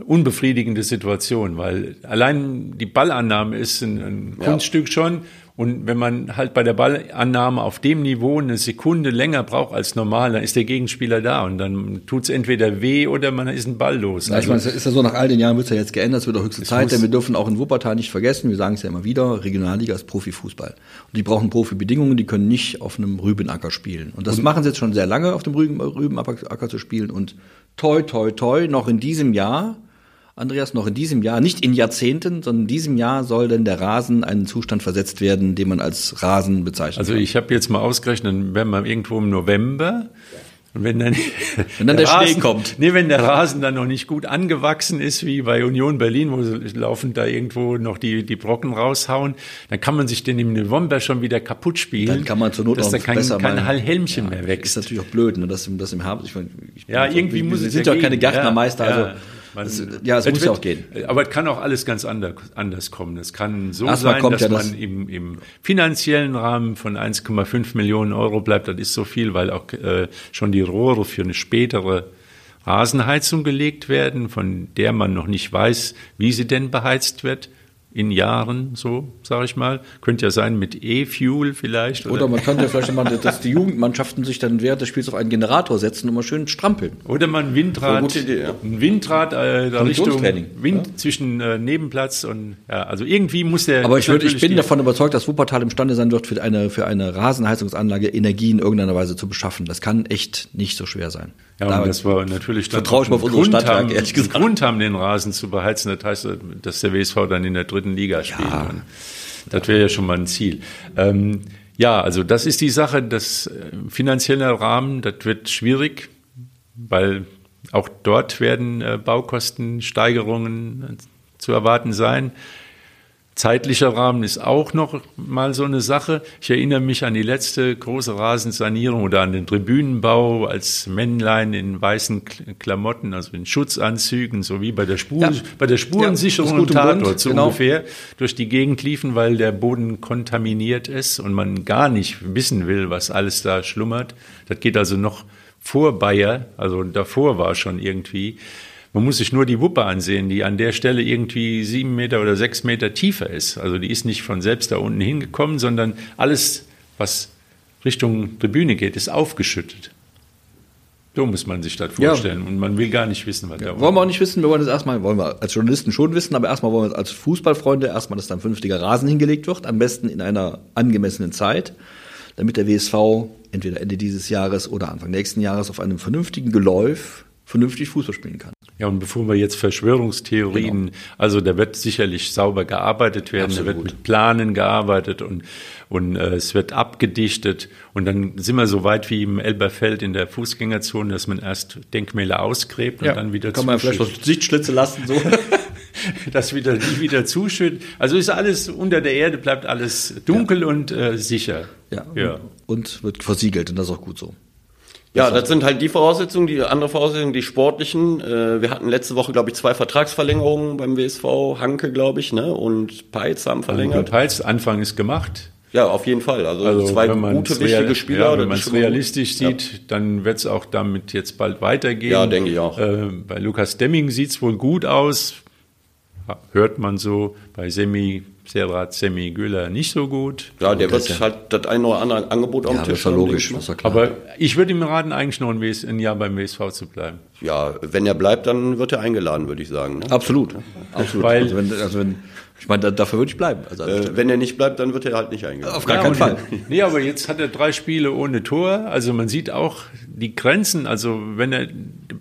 unbefriedigende Situation, weil allein die Ballannahme ist ein, ein ja. Kunststück schon und wenn man halt bei der Ballannahme auf dem Niveau eine Sekunde länger braucht als normal, dann ist der Gegenspieler da und dann tut es entweder weh oder man ist ein Ball los. Ja, also, ich meine, ist ja so, nach all den Jahren wird es ja jetzt geändert, es wird auch höchste Zeit, denn wir dürfen auch in Wuppertal nicht vergessen, wir sagen es ja immer wieder, Regionalliga ist Profifußball. Und die brauchen Profibedingungen, die können nicht auf einem Rübenacker spielen. Und das und machen sie jetzt schon sehr lange, auf dem Rübenacker zu spielen und toi, toi, toi, noch in diesem Jahr Andreas, noch in diesem Jahr, nicht in Jahrzehnten, sondern in diesem Jahr soll denn der Rasen einen Zustand versetzt werden, den man als Rasen bezeichnet. Also ich habe jetzt mal ausgerechnet, wenn man irgendwo im November und wenn dann, wenn dann der, der Rasen, Schnee kommt. Nee, wenn der Rasen dann noch nicht gut angewachsen ist, wie bei Union Berlin, wo sie laufen da irgendwo noch die, die Brocken raushauen, dann kann man sich den im November schon wieder kaputt spielen. Dann kann man zur Not dass da kein, besser kein Hallhelmchen ja, mehr wächst. Ist natürlich auch blöd, ne, dass, dass im Herbst, ich, ich, ja, irgendwie muss es sind ja keine Gärtnermeister, ja, also man, es, ja, es muss ja auch gehen. Aber es kann auch alles ganz anders, anders kommen. Es kann so Erstmal sein, dass ja man im, im finanziellen Rahmen von 1,5 Millionen Euro bleibt. Das ist so viel, weil auch äh, schon die Rohre für eine spätere Rasenheizung gelegt werden, von der man noch nicht weiß, wie sie denn beheizt wird. In Jahren, so sage ich mal. Könnte ja sein mit E-Fuel vielleicht. Oder, oder man könnte ja vielleicht mal, dass die Jugendmannschaften sich dann während des Spiels auf einen Generator setzen und mal schön strampeln. Oder man ein Windrad, Idee, ja. ein Windrad äh, da Richtung Wind ja. zwischen äh, Nebenplatz und ja, also irgendwie muss der. Aber ich, würde, ich bin davon überzeugt, dass Wuppertal imstande sein wird, für eine für eine Rasenheizungsanlage Energie in irgendeiner Weise zu beschaffen. Das kann echt nicht so schwer sein. Ja, und das war natürlich dann vertraue ich mal auf unsere Grund haben, ehrlich gesagt. Grund haben, den Rasen zu beheizen. Das heißt, dass der WSV dann in der dritten Liga spielt. Ja. Das wäre ja schon mal ein Ziel. Ähm, ja, also das ist die Sache, das äh, finanzielle Rahmen, das wird schwierig, weil auch dort werden äh, Baukostensteigerungen zu erwarten sein. Zeitlicher Rahmen ist auch noch mal so eine Sache. Ich erinnere mich an die letzte große Rasensanierung oder an den Tribünenbau als Männlein in weißen Klamotten, also in Schutzanzügen, so wie bei der, Spur, ja. bei der Spurensicherung ja, im Tatort so genau. ungefähr, durch die Gegend liefen, weil der Boden kontaminiert ist und man gar nicht wissen will, was alles da schlummert. Das geht also noch vor Bayer, also davor war schon irgendwie. Man muss sich nur die Wuppe ansehen, die an der Stelle irgendwie sieben Meter oder sechs Meter tiefer ist. Also die ist nicht von selbst da unten hingekommen, sondern alles, was Richtung Tribüne geht, ist aufgeschüttet. So muss man sich das vorstellen. Ja. Und man will gar nicht wissen, was ja, da Wollen wir auch nicht wissen, wir wollen das erstmal, wollen wir als Journalisten schon wissen, aber erstmal wollen wir als Fußballfreunde erstmal, dass da ein vernünftiger Rasen hingelegt wird, am besten in einer angemessenen Zeit, damit der WSV entweder Ende dieses Jahres oder Anfang nächsten Jahres auf einem vernünftigen Geläuf vernünftig Fußball spielen kann. Ja, und bevor wir jetzt Verschwörungstheorien, genau. also da wird sicherlich sauber gearbeitet werden, Absolut. da wird mit Planen gearbeitet und, und äh, es wird abgedichtet und dann sind wir so weit wie im Elberfeld in der Fußgängerzone, dass man erst Denkmäler ausgräbt ja, und dann wieder Kann man vielleicht was Sichtschlitze lassen, so. [laughs] das wieder, die wieder zuschüttet. Also ist alles unter der Erde, bleibt alles dunkel ja. und äh, sicher. Ja, ja. Und wird versiegelt und das ist auch gut so. Ja, das sind halt die Voraussetzungen, die andere Voraussetzungen, die sportlichen. Äh, wir hatten letzte Woche, glaube ich, zwei Vertragsverlängerungen beim WSV, Hanke, glaube ich, ne? Und Peitz haben verlängert. Und Peitz, Anfang ist gemacht. Ja, auf jeden Fall. Also, also zwei gute, wichtige Spieler. Ja, wenn man es realistisch sieht, ja. dann wird es auch damit jetzt bald weitergehen. Ja, denke ich auch. Äh, bei Lukas Demming sieht es wohl gut aus. Hört man so. Bei Semi Serrat Semi Güller nicht so gut. Ja, der wird ja. halt das ein oder andere Angebot auf ja, dem Tisch haben. logisch. Aber ich würde ihm raten, eigentlich noch ein, ein, Jahr beim WSV zu bleiben. Ja, wenn er bleibt, dann wird er eingeladen, würde ich sagen. Ne? Absolut. Absolut. Weil, also wenn, also wenn ich meine, dafür würde ich bleiben. Also, äh, wenn er nicht bleibt, dann wird er halt nicht eingeladen. Auf gar ja, keinen Fall. Nee, aber jetzt hat er drei Spiele ohne Tor. Also man sieht auch die Grenzen. Also wenn er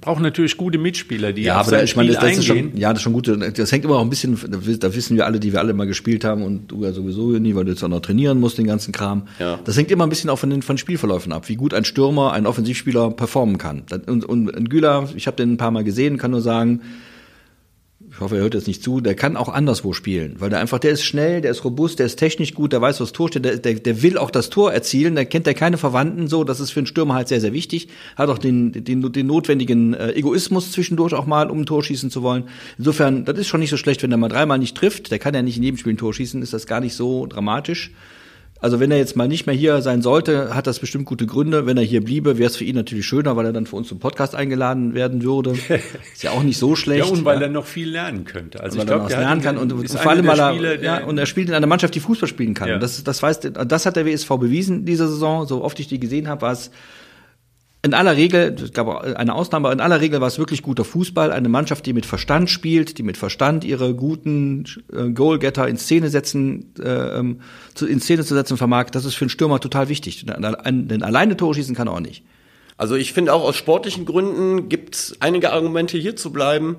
braucht natürlich gute Mitspieler, die ja, aber da, ich meine, das, das ist schon, ja, das ist schon gut. Das hängt immer auch ein bisschen. Da wissen wir alle, die wir alle mal gespielt haben und du ja sowieso nie, weil du jetzt auch noch trainieren musst, den ganzen Kram. Ja. Das hängt immer ein bisschen auch von den von Spielverläufen ab, wie gut ein Stürmer, ein Offensivspieler performen kann. Und, und, und Güler, ich habe den ein paar Mal gesehen, kann nur sagen ich hoffe, er hört jetzt nicht zu, der kann auch anderswo spielen, weil der einfach, der ist schnell, der ist robust, der ist technisch gut, der weiß, was Tor steht, der, der, der will auch das Tor erzielen, da kennt er keine Verwandten so, das ist für einen Stürmer halt sehr, sehr wichtig, hat auch den, den, den notwendigen äh, Egoismus zwischendurch auch mal, um ein Tor schießen zu wollen. Insofern, das ist schon nicht so schlecht, wenn er mal dreimal nicht trifft, der kann ja nicht in jedem Spiel ein Tor schießen, ist das gar nicht so dramatisch. Also wenn er jetzt mal nicht mehr hier sein sollte, hat das bestimmt gute Gründe. Wenn er hier bliebe, wäre es für ihn natürlich schöner, weil er dann für uns zum Podcast eingeladen werden würde. [laughs] Ist ja auch nicht so schlecht. ja, und weil ja. er noch viel lernen könnte. Also weil ich glaube, er lernen kann und, und vor allem, weil er, ja, und er spielt in einer Mannschaft, die Fußball spielen kann. Ja. Das, das weiß, das hat der WSV bewiesen diese Saison. So oft ich die gesehen habe, war es in aller Regel, es gab eine Ausnahme, aber in aller Regel war es wirklich guter Fußball. Eine Mannschaft, die mit Verstand spielt, die mit Verstand ihre guten äh, Goalgetter in Szene setzen, äh, ähm, zu, in Szene zu setzen vermag. Das ist für einen Stürmer total wichtig. Denn alleine Tore schießen kann er auch nicht. Also ich finde auch aus sportlichen Gründen gibt es einige Argumente hier zu bleiben.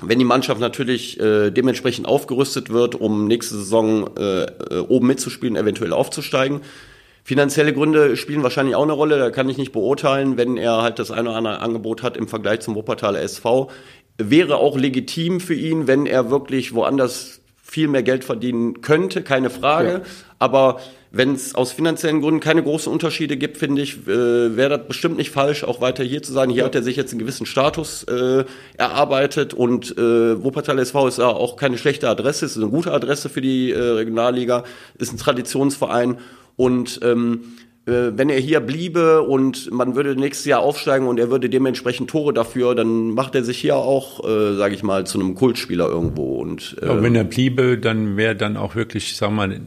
Wenn die Mannschaft natürlich äh, dementsprechend aufgerüstet wird, um nächste Saison äh, äh oben mitzuspielen, eventuell aufzusteigen, Finanzielle Gründe spielen wahrscheinlich auch eine Rolle, da kann ich nicht beurteilen, wenn er halt das eine oder andere Angebot hat im Vergleich zum Wuppertaler SV. Wäre auch legitim für ihn, wenn er wirklich woanders viel mehr Geld verdienen könnte, keine Frage. Ja. Aber wenn es aus finanziellen Gründen keine großen Unterschiede gibt, finde ich, äh, wäre das bestimmt nicht falsch, auch weiter hier zu sein. Hier ja. hat er sich jetzt einen gewissen Status äh, erarbeitet und äh, Wuppertal SV ist ja auch keine schlechte Adresse, ist eine gute Adresse für die äh, Regionalliga, ist ein Traditionsverein und ähm, äh, wenn er hier bliebe und man würde nächstes Jahr aufsteigen und er würde dementsprechend Tore dafür, dann macht er sich hier auch, äh, sage ich mal, zu einem Kultspieler irgendwo. Und äh, ja, wenn er bliebe, dann wäre dann auch wirklich, sag mal,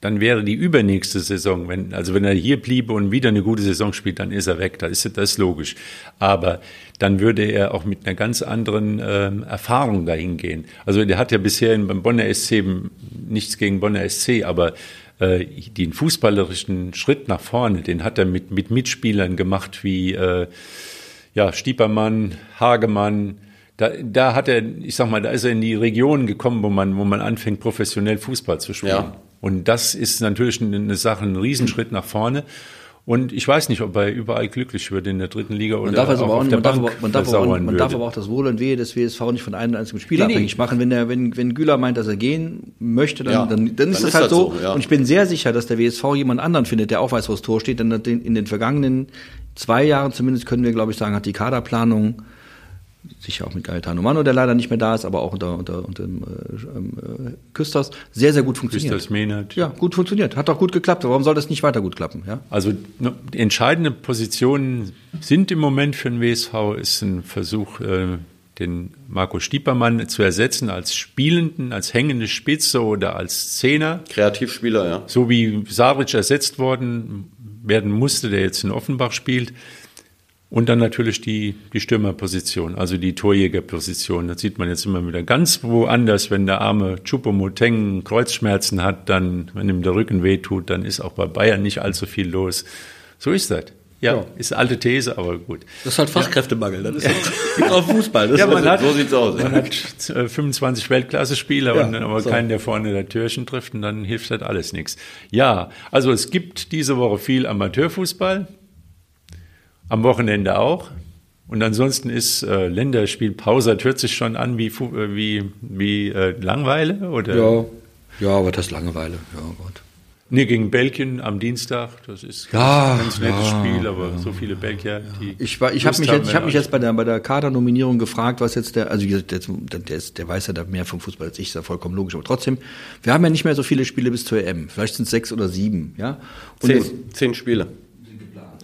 dann wäre die übernächste Saison, wenn, also wenn er hier bliebe und wieder eine gute Saison spielt, dann ist er weg. Da ist das logisch. Aber dann würde er auch mit einer ganz anderen ähm, Erfahrung dahin gehen. Also der hat ja bisher beim Bonner SC nichts gegen Bonner SC, aber äh, den fußballerischen Schritt nach vorne, den hat er mit, mit Mitspielern gemacht wie äh, ja, Stiepermann, Hagemann. Da, da hat er, ich sag mal, da ist er in die Region gekommen, wo man, wo man anfängt, professionell Fußball zu spielen. Ja. Und das ist natürlich eine Sache, ein Riesenschritt nach vorne. Und ich weiß nicht, ob er überall glücklich wird in der dritten Liga oder man darf also auch, auch auf der man Bank darf, man, darf aber, man darf aber auch das Wohl und Wehe des WSV nicht von einem einzigen Spieler nee, abhängig machen. Wenn der, wenn, wenn Güler meint, dass er gehen möchte, dann, ja, dann, dann, ist das halt so. so ja. Und ich bin sehr sicher, dass der WSV jemand anderen findet, der auch weiß, wo das Tor steht. Denn in den vergangenen zwei Jahren zumindest können wir, glaube ich, sagen, hat die Kaderplanung sicher auch mit Gaetano Mano, der leider nicht mehr da ist, aber auch unter, unter, unter dem, äh, ähm, äh, Küsters, sehr, sehr gut funktioniert. Küsters Mehnert. Ja, gut funktioniert. Hat auch gut geklappt. Warum soll das nicht weiter gut klappen? Ja? Also die entscheidende Positionen sind im Moment für den WSV, ist ein Versuch, äh, den Marco Stiepermann zu ersetzen als Spielenden, als hängende Spitze oder als Zehner. Kreativspieler, ja. So wie Saric ersetzt worden werden musste, der jetzt in Offenbach spielt. Und dann natürlich die, die Stürmerposition, also die Torjägerposition. Das sieht man jetzt immer wieder ganz woanders. Wenn der arme Chupomoteng Kreuzschmerzen hat, dann, wenn ihm der Rücken wehtut, dann ist auch bei Bayern nicht allzu viel los. So ist das. Ja, ja, ist eine alte These, aber gut. Das ist halt Fachkräftemangel. Das ist halt auf Fußball. Das ja, man hat, so sieht's aus. Man hat 25 äh, Weltklasse-Spieler ja, und dann aber so. keinen, der vorne der Türchen trifft und dann hilft halt alles nichts. Ja, also es gibt diese Woche viel Amateurfußball. Am Wochenende auch. Und ansonsten ist äh, Länderspielpause, das hört sich schon an wie, äh, wie, wie äh, Langweile, oder? Ja, ja, aber das ist Langeweile, ja Gott. Nee, gegen Belgien am Dienstag, das ist ja, ein ganz nettes ja, Spiel, aber ja, so viele Belgier, die. Ich, war, ich habe mich, jetzt, ich hab mich jetzt bei der, bei der Kadernominierung gefragt, was jetzt der, also der, der, ist, der weiß ja da mehr vom Fußball als ich, ist ja vollkommen logisch, aber trotzdem, wir haben ja nicht mehr so viele Spiele bis zur EM. Vielleicht sind es sechs oder sieben, ja? Und zehn, zehn Spiele.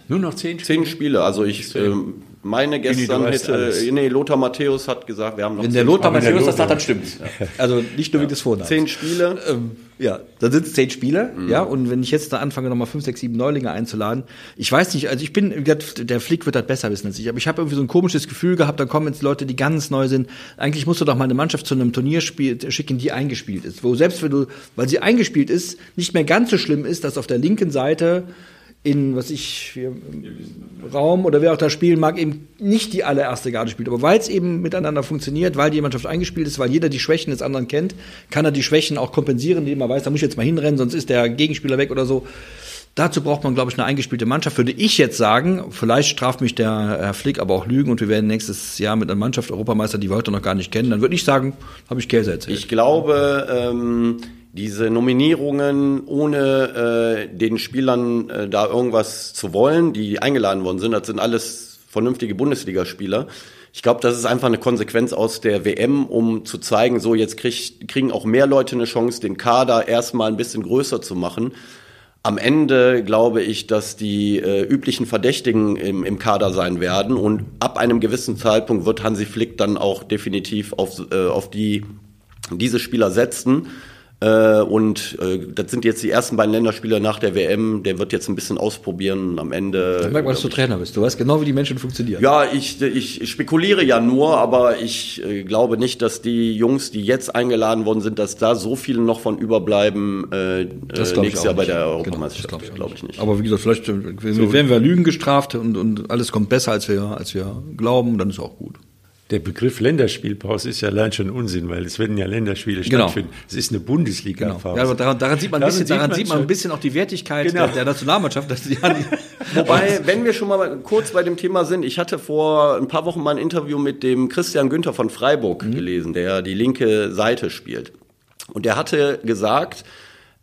Nur noch zehn Spiele? Zehn Spiele. Also ich ähm, meine gestern hätte, nee, Lothar Matthäus hat gesagt, wir haben noch Wenn der Lothar Matthäus das sagt, dann stimmt's. Ja. Also nicht nur ja. wie das Vornamens. Zehn Spiele. Ähm, ja, da sind es zehn Spiele, mhm. ja, und wenn ich jetzt da anfange, nochmal fünf, sechs, sieben Neulinge einzuladen, ich weiß nicht, also ich bin, der Flick wird das besser wissen als ich, aber ich habe irgendwie so ein komisches Gefühl gehabt, dann kommen jetzt Leute, die ganz neu sind. Eigentlich musst du doch mal eine Mannschaft zu einem Turnierspiel schicken, die eingespielt ist. Wo selbst wenn du, weil sie eingespielt ist, nicht mehr ganz so schlimm ist, dass auf der linken Seite in, was ich, Raum oder wer auch da spielen mag, eben nicht die allererste Garde spielt. Aber weil es eben miteinander funktioniert, weil die Mannschaft eingespielt ist, weil jeder die Schwächen des anderen kennt, kann er die Schwächen auch kompensieren, indem er weiß, da muss ich jetzt mal hinrennen, sonst ist der Gegenspieler weg oder so. Dazu braucht man, glaube ich, eine eingespielte Mannschaft. Würde ich jetzt sagen, vielleicht straft mich der Herr Flick aber auch Lügen und wir werden nächstes Jahr mit einer Mannschaft Europameister, die wir heute noch gar nicht kennen, dann würde ich sagen, habe ich Käse erzählt. Ich glaube, ähm diese Nominierungen, ohne äh, den Spielern äh, da irgendwas zu wollen, die eingeladen worden sind, das sind alles vernünftige Bundesligaspieler. Ich glaube, das ist einfach eine Konsequenz aus der WM, um zu zeigen, so jetzt krieg, kriegen auch mehr Leute eine Chance, den Kader erstmal ein bisschen größer zu machen. Am Ende glaube ich, dass die äh, üblichen Verdächtigen im, im Kader sein werden und ab einem gewissen Zeitpunkt wird Hansi Flick dann auch definitiv auf, äh, auf die, diese Spieler setzen. Äh, und äh, das sind jetzt die ersten beiden Länderspiele nach der WM. Der wird jetzt ein bisschen ausprobieren am Ende. Da merkt man, dass du Trainer bist. Du weißt genau, wie die Menschen funktionieren. Ja, ich, ich spekuliere ja nur, aber ich äh, glaube nicht, dass die Jungs, die jetzt eingeladen worden sind, dass da so viele noch von überbleiben äh, das nächstes Jahr bei der Europameisterschaft. Genau, glaube ich, glaub ich, nicht. Aber wie gesagt, vielleicht so. werden wir Lügen gestraft und, und alles kommt besser, als wir, als wir glauben. Dann ist auch gut. Der Begriff Länderspielpause ist ja allein schon Unsinn, weil es werden ja Länderspiele genau. stattfinden. Es ist eine Bundesliga-Pause. Genau. Ja, aber daran, daran, sieht man ein bisschen, daran sieht man ein bisschen auch die Wertigkeit genau. der, der, Nationalmannschaft. Dass die, [laughs] Wobei, wenn wir schon mal kurz bei dem Thema sind, ich hatte vor ein paar Wochen mal ein Interview mit dem Christian Günther von Freiburg mhm. gelesen, der die linke Seite spielt. Und der hatte gesagt,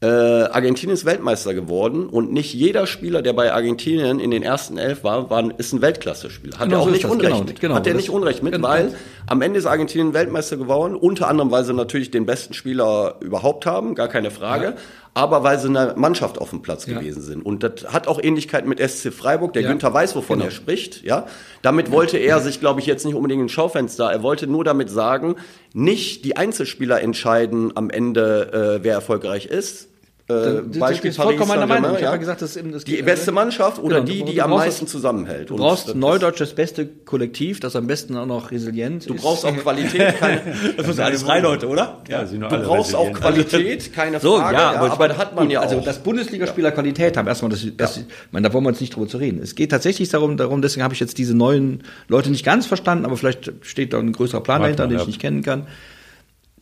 äh, Argentinien ist Weltmeister geworden und nicht jeder Spieler, der bei Argentinien in den ersten elf war, war ist ein Weltklasse-Spieler. Hat genau, er auch so nicht Unrecht genau, mit. Genau, Hat er nicht Unrecht mit, genau, weil am Ende ist Argentinien Weltmeister geworden, unter anderem, weil sie natürlich den besten Spieler überhaupt haben, gar keine Frage. Ja. Aber weil sie eine Mannschaft auf dem Platz ja. gewesen sind. Und das hat auch Ähnlichkeit mit SC Freiburg. Der ja. Günther weiß, wovon genau. er spricht. Ja, damit wollte er sich, glaube ich, jetzt nicht unbedingt ein Schaufenster. Er wollte nur damit sagen, nicht die Einzelspieler entscheiden am Ende, äh, wer erfolgreich ist, äh, Beispiel vollkommen meiner Meinung. Ich ja? habe ja gesagt, das ist das die beste Mannschaft oder genau, die, die am meisten zusammenhält. Du brauchst Neudeutsch das beste Kollektiv, das am besten auch noch resilient Du brauchst auch Qualität, [laughs] keine, das sind alles drei Leute, oder? Ja, du brauchst auch Qualität, [laughs] keine so, Frage. Ja, aber, aber das hat man gut, ja also auch. Also, dass Bundesligaspieler Qualität haben, erstmal, das, das ich meine, da wollen wir uns nicht drüber zu reden. Es geht tatsächlich darum, darum, deswegen habe ich jetzt diese neuen Leute nicht ganz verstanden, aber vielleicht steht da ein größerer Plan dahinter, den ich nicht kennen kann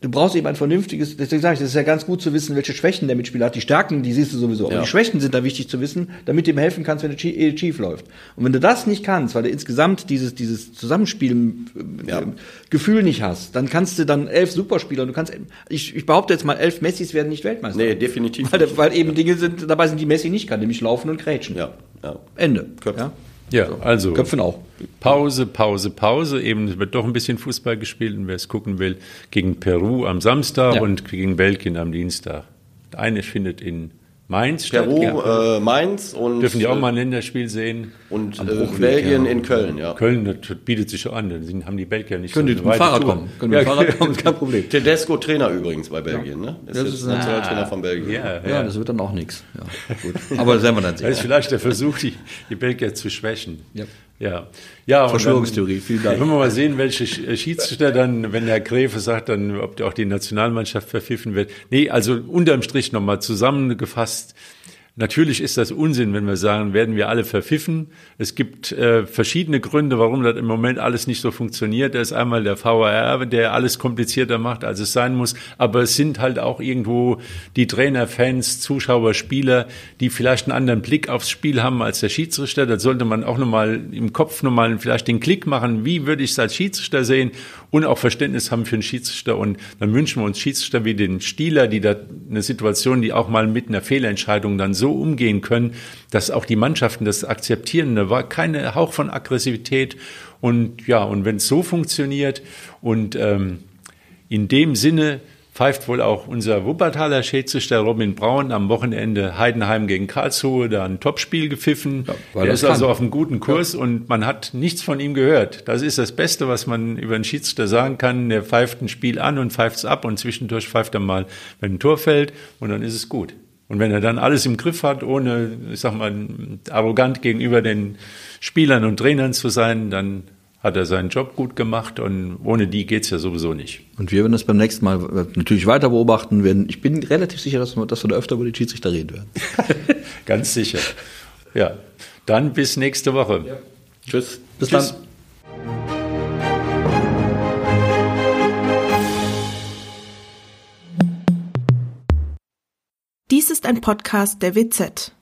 du brauchst eben ein vernünftiges, deswegen sage ich, das ist ja ganz gut zu wissen, welche Schwächen der Mitspieler hat. Die Stärken, die siehst du sowieso. Aber ja. die Schwächen sind da wichtig zu wissen, damit du ihm helfen kannst, wenn es schief läuft. Und wenn du das nicht kannst, weil du insgesamt dieses, dieses Zusammenspielen ja. Gefühl nicht hast, dann kannst du dann elf Superspieler, du kannst, ich, ich behaupte jetzt mal, elf Messis werden nicht Weltmeister. Nee, definitiv. Weil, weil eben Dinge sind, dabei sind, die Messi nicht kann, nämlich laufen und krätschen. Ja. ja. Ende. Köpfen. Ja? Ja, so. also Köpfen auch. Pause, Pause, Pause. Eben wird doch ein bisschen Fußball gespielt und wer es gucken will, gegen Peru am Samstag ja. und gegen Belgien am Dienstag. Eine findet in Mainz Peru, ja. äh, Mainz und dürfen die auch mal ein Länderspiel sehen und äh, Belgien ja. in Köln, ja. Köln das bietet sich schon an, dann haben die Belgier nicht können so die mit dem Fahrrad Tour. kommen, können ja, mit dem Fahrrad kommen, [laughs] kein Problem. Tedesco Trainer übrigens bei Belgien, ne? Ist das ist ein Nationaltrainer von Belgien. Ja, ja, das wird dann auch nichts. Ja, gut. Aber das werden wir dann sehen. [laughs] Das ist vielleicht der Versuch, die, die Belgier zu schwächen. Ja. Ja, ja Verschwörungstheorie, vielen Dank. Wollen wir mal sehen, welche Schiedsrichter dann, wenn Herr Gräfe sagt, dann, ob auch die Nationalmannschaft verpfiffen wird. Nee, also unterm Strich nochmal zusammengefasst. Natürlich ist das Unsinn, wenn wir sagen, werden wir alle verpfiffen. Es gibt äh, verschiedene Gründe, warum das im Moment alles nicht so funktioniert. Da ist einmal der VAR, der alles komplizierter macht, als es sein muss. Aber es sind halt auch irgendwo die Trainer, Fans, Zuschauer, Spieler, die vielleicht einen anderen Blick aufs Spiel haben als der Schiedsrichter. Da sollte man auch nochmal im Kopf nochmal vielleicht den Klick machen. Wie würde ich es als Schiedsrichter sehen? Und auch Verständnis haben für einen Schiedsrichter. Und dann wünschen wir uns Schiedsrichter wie den Stieler, die da eine Situation, die auch mal mit einer Fehlentscheidung dann so umgehen können, dass auch die Mannschaften das akzeptieren. Da war keine Hauch von Aggressivität. Und ja, und wenn es so funktioniert und ähm, in dem Sinne pfeift wohl auch unser Wuppertaler Schiedsrichter Robin Braun am Wochenende Heidenheim gegen Karlsruhe da ein Topspiel gepfiffen. Ja, er ist kann. also auf einem guten Kurs ja. und man hat nichts von ihm gehört. Das ist das Beste, was man über einen Schiedsrichter sagen kann. Der pfeift ein Spiel an und pfeift es ab und zwischendurch pfeift er mal, wenn ein Tor fällt und dann ist es gut. Und wenn er dann alles im Griff hat, ohne, ich sag mal, arrogant gegenüber den Spielern und Trainern zu sein, dann hat er seinen Job gut gemacht und ohne die geht's ja sowieso nicht. Und wir werden das beim nächsten Mal natürlich weiter beobachten werden. Ich bin relativ sicher, dass wir, dass wir da öfter über die Schiedsrichter reden werden. [laughs] Ganz sicher. Ja, dann bis nächste Woche. Ja. Tschüss. Bis Tschüss. dann. Dies ist ein Podcast der WZ.